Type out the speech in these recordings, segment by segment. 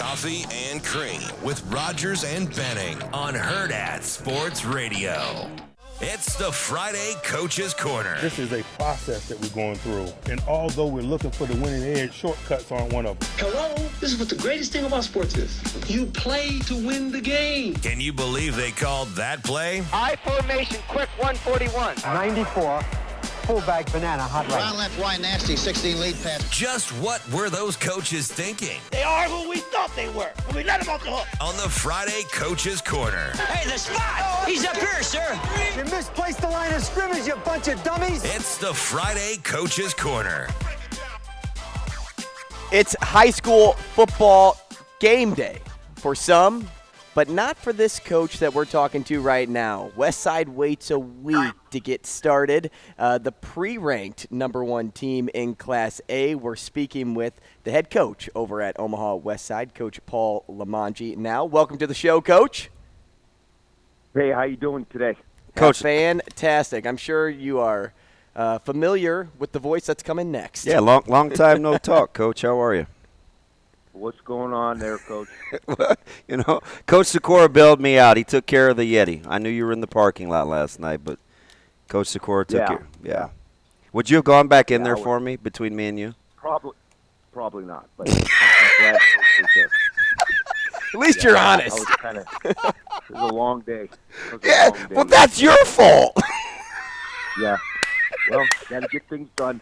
Coffee and Cream with Rogers and Benning on Hurrdat Sports Radio. It's the Friday Coaches Corner. This is a process that we're going through. And although we're looking for the winning edge, shortcuts aren't one of them. Hello? This is what the greatest thing about sports is. You play to win the game. Can you believe they called that play? I formation, quick 141. 94 fullback banana hot right. Round left, wide nasty, 16 lead pass. Just what were those coaches thinking? They are who we thought they were, and we let them off the hook. On the Friday Coaches Corner. Hey, the spot! He's up here, sir. You misplaced the line of scrimmage, you bunch of dummies. It's the Friday Coaches Corner. It's high school football game day for some, but not for this coach that we're talking to right now. Westside waits a week to get started. Uh, the pre ranked number one team in Class A. We're speaking with the head coach over at Omaha Westside, Coach Paul Limongi. Now, welcome to the show, Coach. Hey, how you doing today? Coach, fantastic. I'm sure you are uh, familiar with the voice that's coming next. Yeah, long long time no talk, Coach. How are you? What's going on there, Coach? you know, Coach Sikora bailed me out. He took care of the Yeti. I knew you were in the parking lot last night, but Coach Sikora took Yeah. care. Yeah. Would you have gone back in Yeah, there for me between me and you? Probably, probably not. But I'm glad Coach was there. At least you're I honest. was kind of. It was a long day. Yeah. long day. Well, that's your fault. Yeah. Well, got to get things done.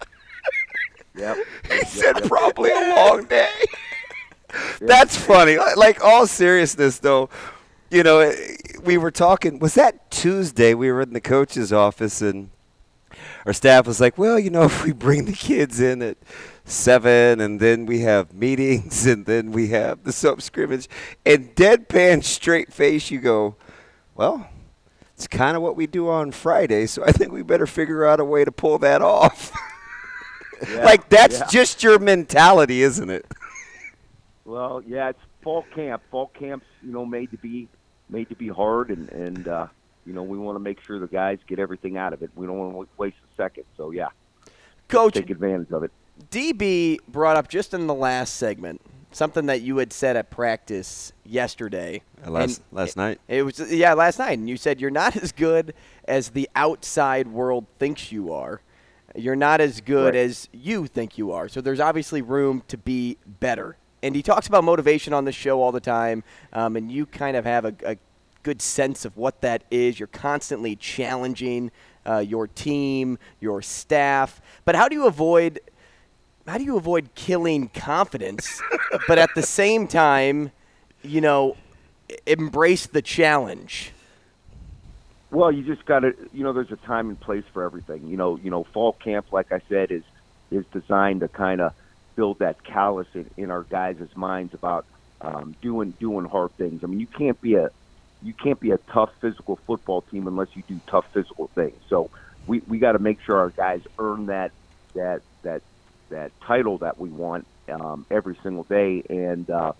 Yep. he said probably a long day. That's funny. Like all seriousness, though, you know, eh, we were talking. Was that Tuesday? We were in the coach's office, and our staff was like, "Well, you know, if we bring the kids in at seven, and then we have meetings, and then we have the sub scrimmage, and deadpan straight face, you go, well." It's kind of what we do on Friday, so I think we better figure out a way to pull that off. Yeah, like that's yeah. just your mentality, isn't it? Well, yeah, it's fall camp. Fall camp's you know made to be made to be hard, and and uh, you know we want to make sure the guys get everything out of it. We don't want to waste a second. So yeah, Coach, take advantage of it. DB brought up just in the last segment something that you had said at practice yesterday. Uh, last- And last night? It was yeah, last night, and you said you're not as good as the outside world thinks you are. You're not as good Right. as you think you are. So there's obviously room to be better. And he talks about motivation on the show all the time, um, and you kind of have a, a good sense of what that is. You're constantly challenging uh, your team, your staff. But how do you avoid how do you avoid killing confidence, but at the same time, you know, embrace the challenge? Well, you just got to, you know, there's a time and place for everything. You know, you know, fall camp, like I said, is is designed to kind of build that callous in, in our guys' minds about um, doing doing hard things. I mean, you can't be a you can't be a tough physical football team unless you do tough physical things. So we we got to make sure our guys earn that that that that title that we want um, every single day, and uh,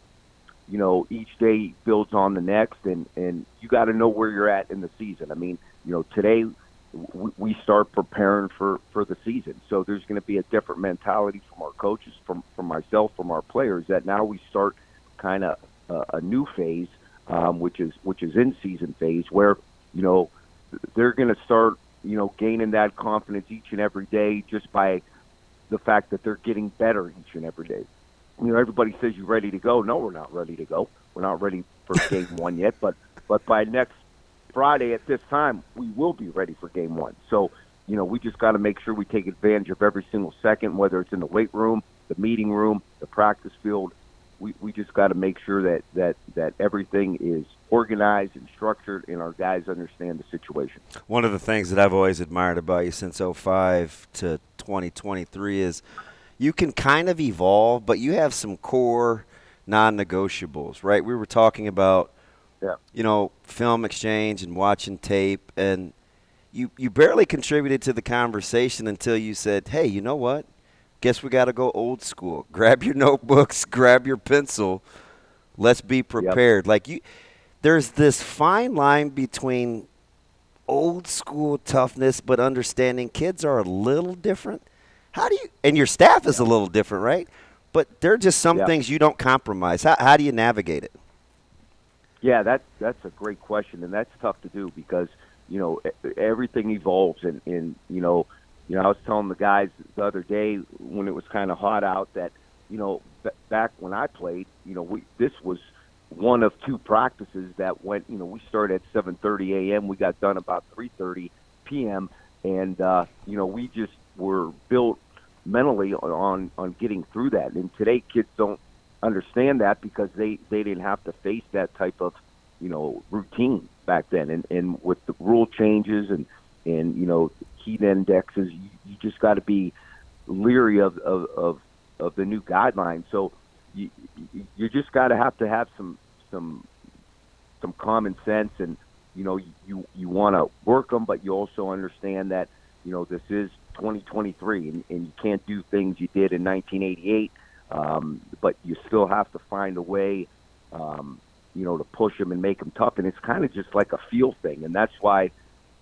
you know, each day builds on the next, and and you got to know where you're at in the season. I mean, you know, today we, start preparing for for the season, so there's going to be a different mentality from our coaches, from from myself, from our players. That now we start kind of a, a new phase, um, which is which is in season phase, where you know they're going to start you know gaining that confidence each and every day just by the fact that they're getting better each and every day you know, everybody says you're ready to go. No, we're not ready to go. We're not ready for game one yet, but but by next Friday at this time, we will be ready for game one. So, you know, we just got to make sure we take advantage of every single second, whether it's in the weight room, the meeting room, the practice field. We we just got to make sure that that that everything is organized and structured, and our guys understand the situation. One of the things that I've always admired about you since 05 to 2023 is you can kind of evolve, but you have some core non-negotiables, right? We were talking about Yeah. you know, film exchange and watching tape and you you barely contributed to the conversation until you said, "Hey, you know what? Guess we got to go old school. Grab your notebooks, grab your pencil. Let's be prepared." Like you there's this fine line between old school toughness but understanding kids are a little different. How do you and your staff is a little different, right? but there are just some Yeah. things you don't compromise. How, how do you navigate it? Yeah, that that's a great question, and that's tough to do because you know everything evolves, and and you know, you know, I was telling the guys the other day when it was kind of hot out that you know b- back when I played, you know, we this was one of two practices that went. You know, we started at 7:30 a.m. We got done about 3:30 p.m. And uh, you know, we just were built mentally on on getting through that. And today, kids don't understand that because they they didn't have to face that type of you know routine back then. And and with the rule changes and and you know heat indexes, you, you just got to be leery of of of, of the new guidelines. So you you- just got to have to have some some some common sense and you know you you want to work them but you also understand that you know this is 2023 and, and you can't do things you did in 1988 um, but you still have to find a way um, you know to push them and make them tough and it's kind of just like a feel thing and that's why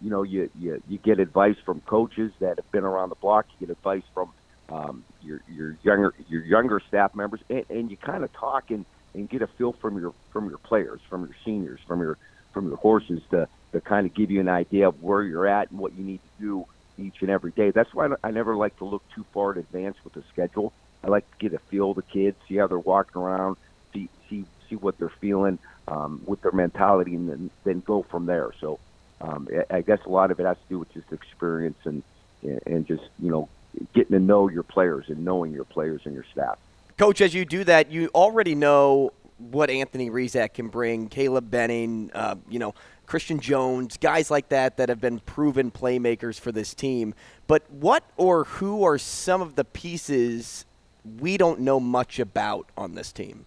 you know you, you you get advice from coaches that have been around the block you get advice from um, your your younger your younger staff members and, and you kind of talk and, and get a feel from your from your players from your seniors from your from your horses to to kind of give you an idea of where you're at and what you need to do each and every day. That's why I never like to look too far in advance with the schedule. I like to get a feel of the kids, see how they're walking around, see see see what they're feeling um, with their mentality, and then then go from there. So um, I guess a lot of it has to do with just experience and and just you know getting to know your players and knowing your players and your staff. Coach, as you do that, you already know what Anthony Rizak can bring, Caleb Benning, uh, you know, Christian Jones, guys like that that have been proven playmakers for this team. But what or who are some of the pieces we don't know much about on this team?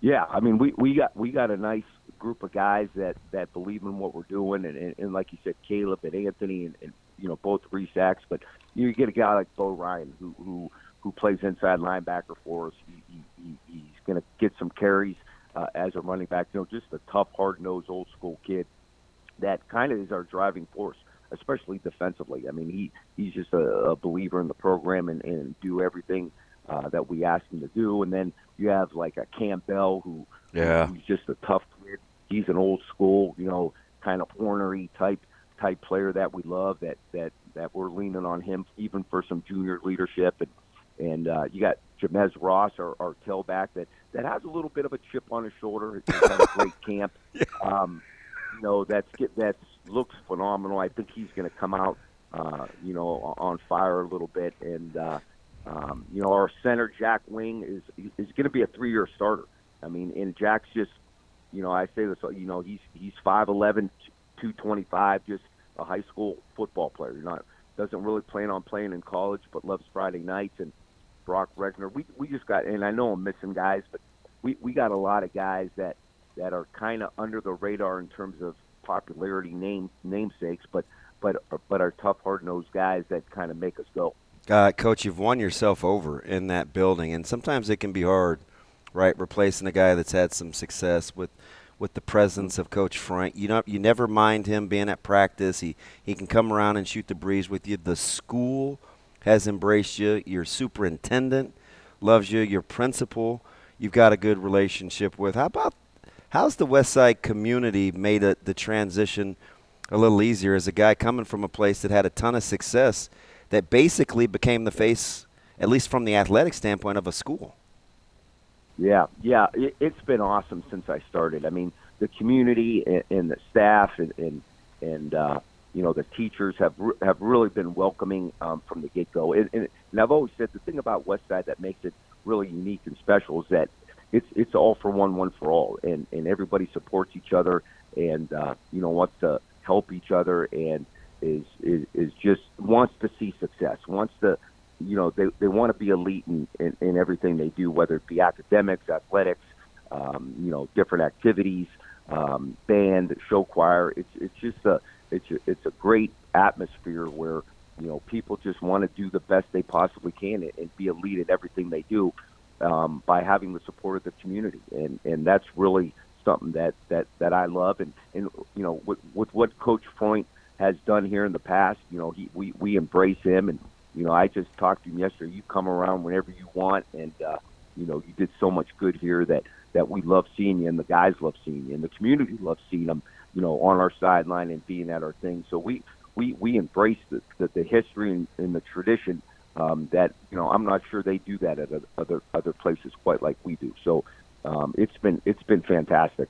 Yeah, I mean, we, we got we got a nice group of guys that that believe in what we're doing, and, and, and like you said, Caleb and Anthony, and, and you know both resacks. But you get a guy like Bo Ryan who who who plays inside linebacker for us. He, he, he, he's going to get some carries uh, as a running back. You know, just a tough, hard-nosed, old-school kid that kind of is our driving force, especially defensively. I mean, he he's just a, a believer in the program and, and do everything uh, that we ask him to do. And then you have like a Cam Bell who Yeah. who's just a tough kid. He's an old school, you know, kind of ornery type type player that we love. That that that we're leaning on him even for some junior leadership. And and uh, you got Jamez Ross, our, our tailback, that that has a little bit of a chip on his shoulder. He's had a great camp. Um, you know, that's get that looks phenomenal. I think he's going to come out, uh, you know, on fire a little bit. And uh, um, you know, our center Jack Wing is is going to be a three year starter. I mean, and Jack's just, you know, I say this, you know, he's he's five eleven, two twenty five, just a high school football player. You're not doesn't really plan on playing in college, but loves Friday nights and Brock Regner. We we just got, and I know I'm missing guys, but we we got a lot of guys that that are kind of under the radar in terms of popularity name namesakes, but but but are tough, hard nosed guys that kind of make us go. Uh, Coach, you've won yourself over in that building, and sometimes it can be hard, right? Replacing a guy that's had some success with, with the presence of Coach Frank. You know, you never mind him being at practice. He he can come around and shoot the breeze with you. The school has embraced you. Your superintendent loves you. Your principal, you've got a good relationship with. How about how's the West Side community made a, the transition a little easier as a guy coming from a place that had a ton of success? that basically became the face, at least from the athletic standpoint, of a school. Yeah, yeah, it, it's been awesome since I started. I mean, the community and, and the staff and and, and uh, you know the teachers have re- have really been welcoming um, from the get go. And, and, and I've always said the thing about Westside that makes it really unique and special is that it's it's all for one, one for all, and and everybody supports each other and uh, you know wants to help each other and is is is just wants to see success, wants to you know they they want to be elite in, in in everything they do, whether it be academics, athletics, um, you know, different activities, um, band, show choir. It's it's just a it's a, it's a great atmosphere where you know people just want to do the best they possibly can and, and be elite at everything they do um, by having the support of the community, and and that's really something that that that I love, and and you know with with what Coach Froendt has done here in the past, you know he we we embrace him and. You know, I just talked to him yesterday. You come around whenever you want, and uh, you know, you did so much good here that that we love seeing you, and the guys love seeing you, and the community loves seeing them, you know, on our sideline and being at our thing. So we we we embrace the the, the history and, and the tradition um, that you know I'm not sure they do that at other other places quite like we do. So um, it's been it's been fantastic.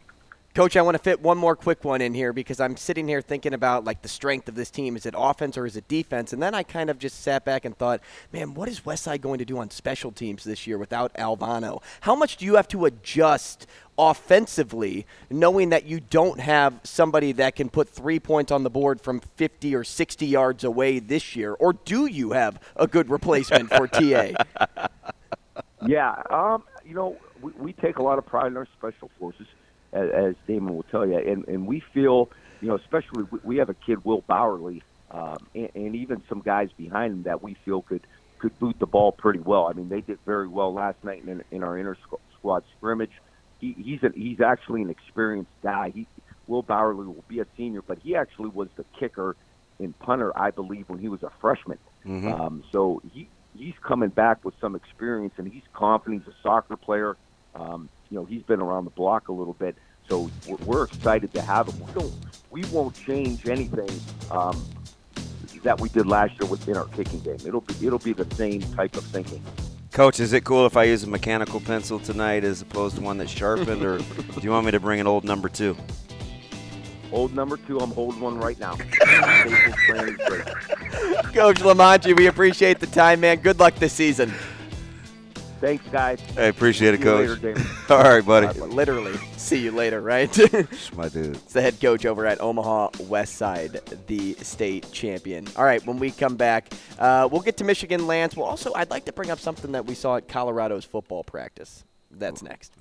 Coach, I want to fit one more quick one in here because I'm sitting here thinking about like the strength of this team. Is it offense or is it defense? And then I kind of just sat back and thought, man, what is Westside going to do on special teams this year without Alvano? How much do you have to adjust offensively, knowing that you don't have somebody that can put three points on the board from 50 or 60 yards away this year? Or do you have a good replacement for TA? Yeah, um, you know, we, we take a lot of pride in our special forces as, as Damon will tell you. And, and we feel, you know, especially we have a kid, Will Bowerly, um, and, and even some guys behind him that we feel could could boot the ball pretty well. I mean, they did very well last night in, in our inter squad scrimmage. He, he's a, he's actually an experienced guy. He, Will Bowerly will be a senior, but he actually was the kicker in punter, I believe, when he was a freshman. Mm-hmm. Um, so he he's coming back with some experience, and he's confident. He's a soccer player. Um, you know, he's been around the block a little bit, so we're, we're excited to have him. We don't, we won't change anything um, that we did last year within our kicking game. It'll be, it'll be the same type of thinking. Coach, is it cool if I use a mechanical pencil tonight as opposed to one that's sharpened, or do you want me to bring an old number two? Old number two, I'm holding one right now. Coach Limongi, we appreciate the time, man. Good luck this season. Thanks, guys. I appreciate it, See you Coach. later, All right, buddy. Bye. Literally, see you later, right? My dude. It's the head coach over at Omaha West Side, the state champion. All right, when we come back, uh, we'll get to Michigan Lance. Well, also, I'd like to bring up something that we saw at Colorado's football practice. That's next.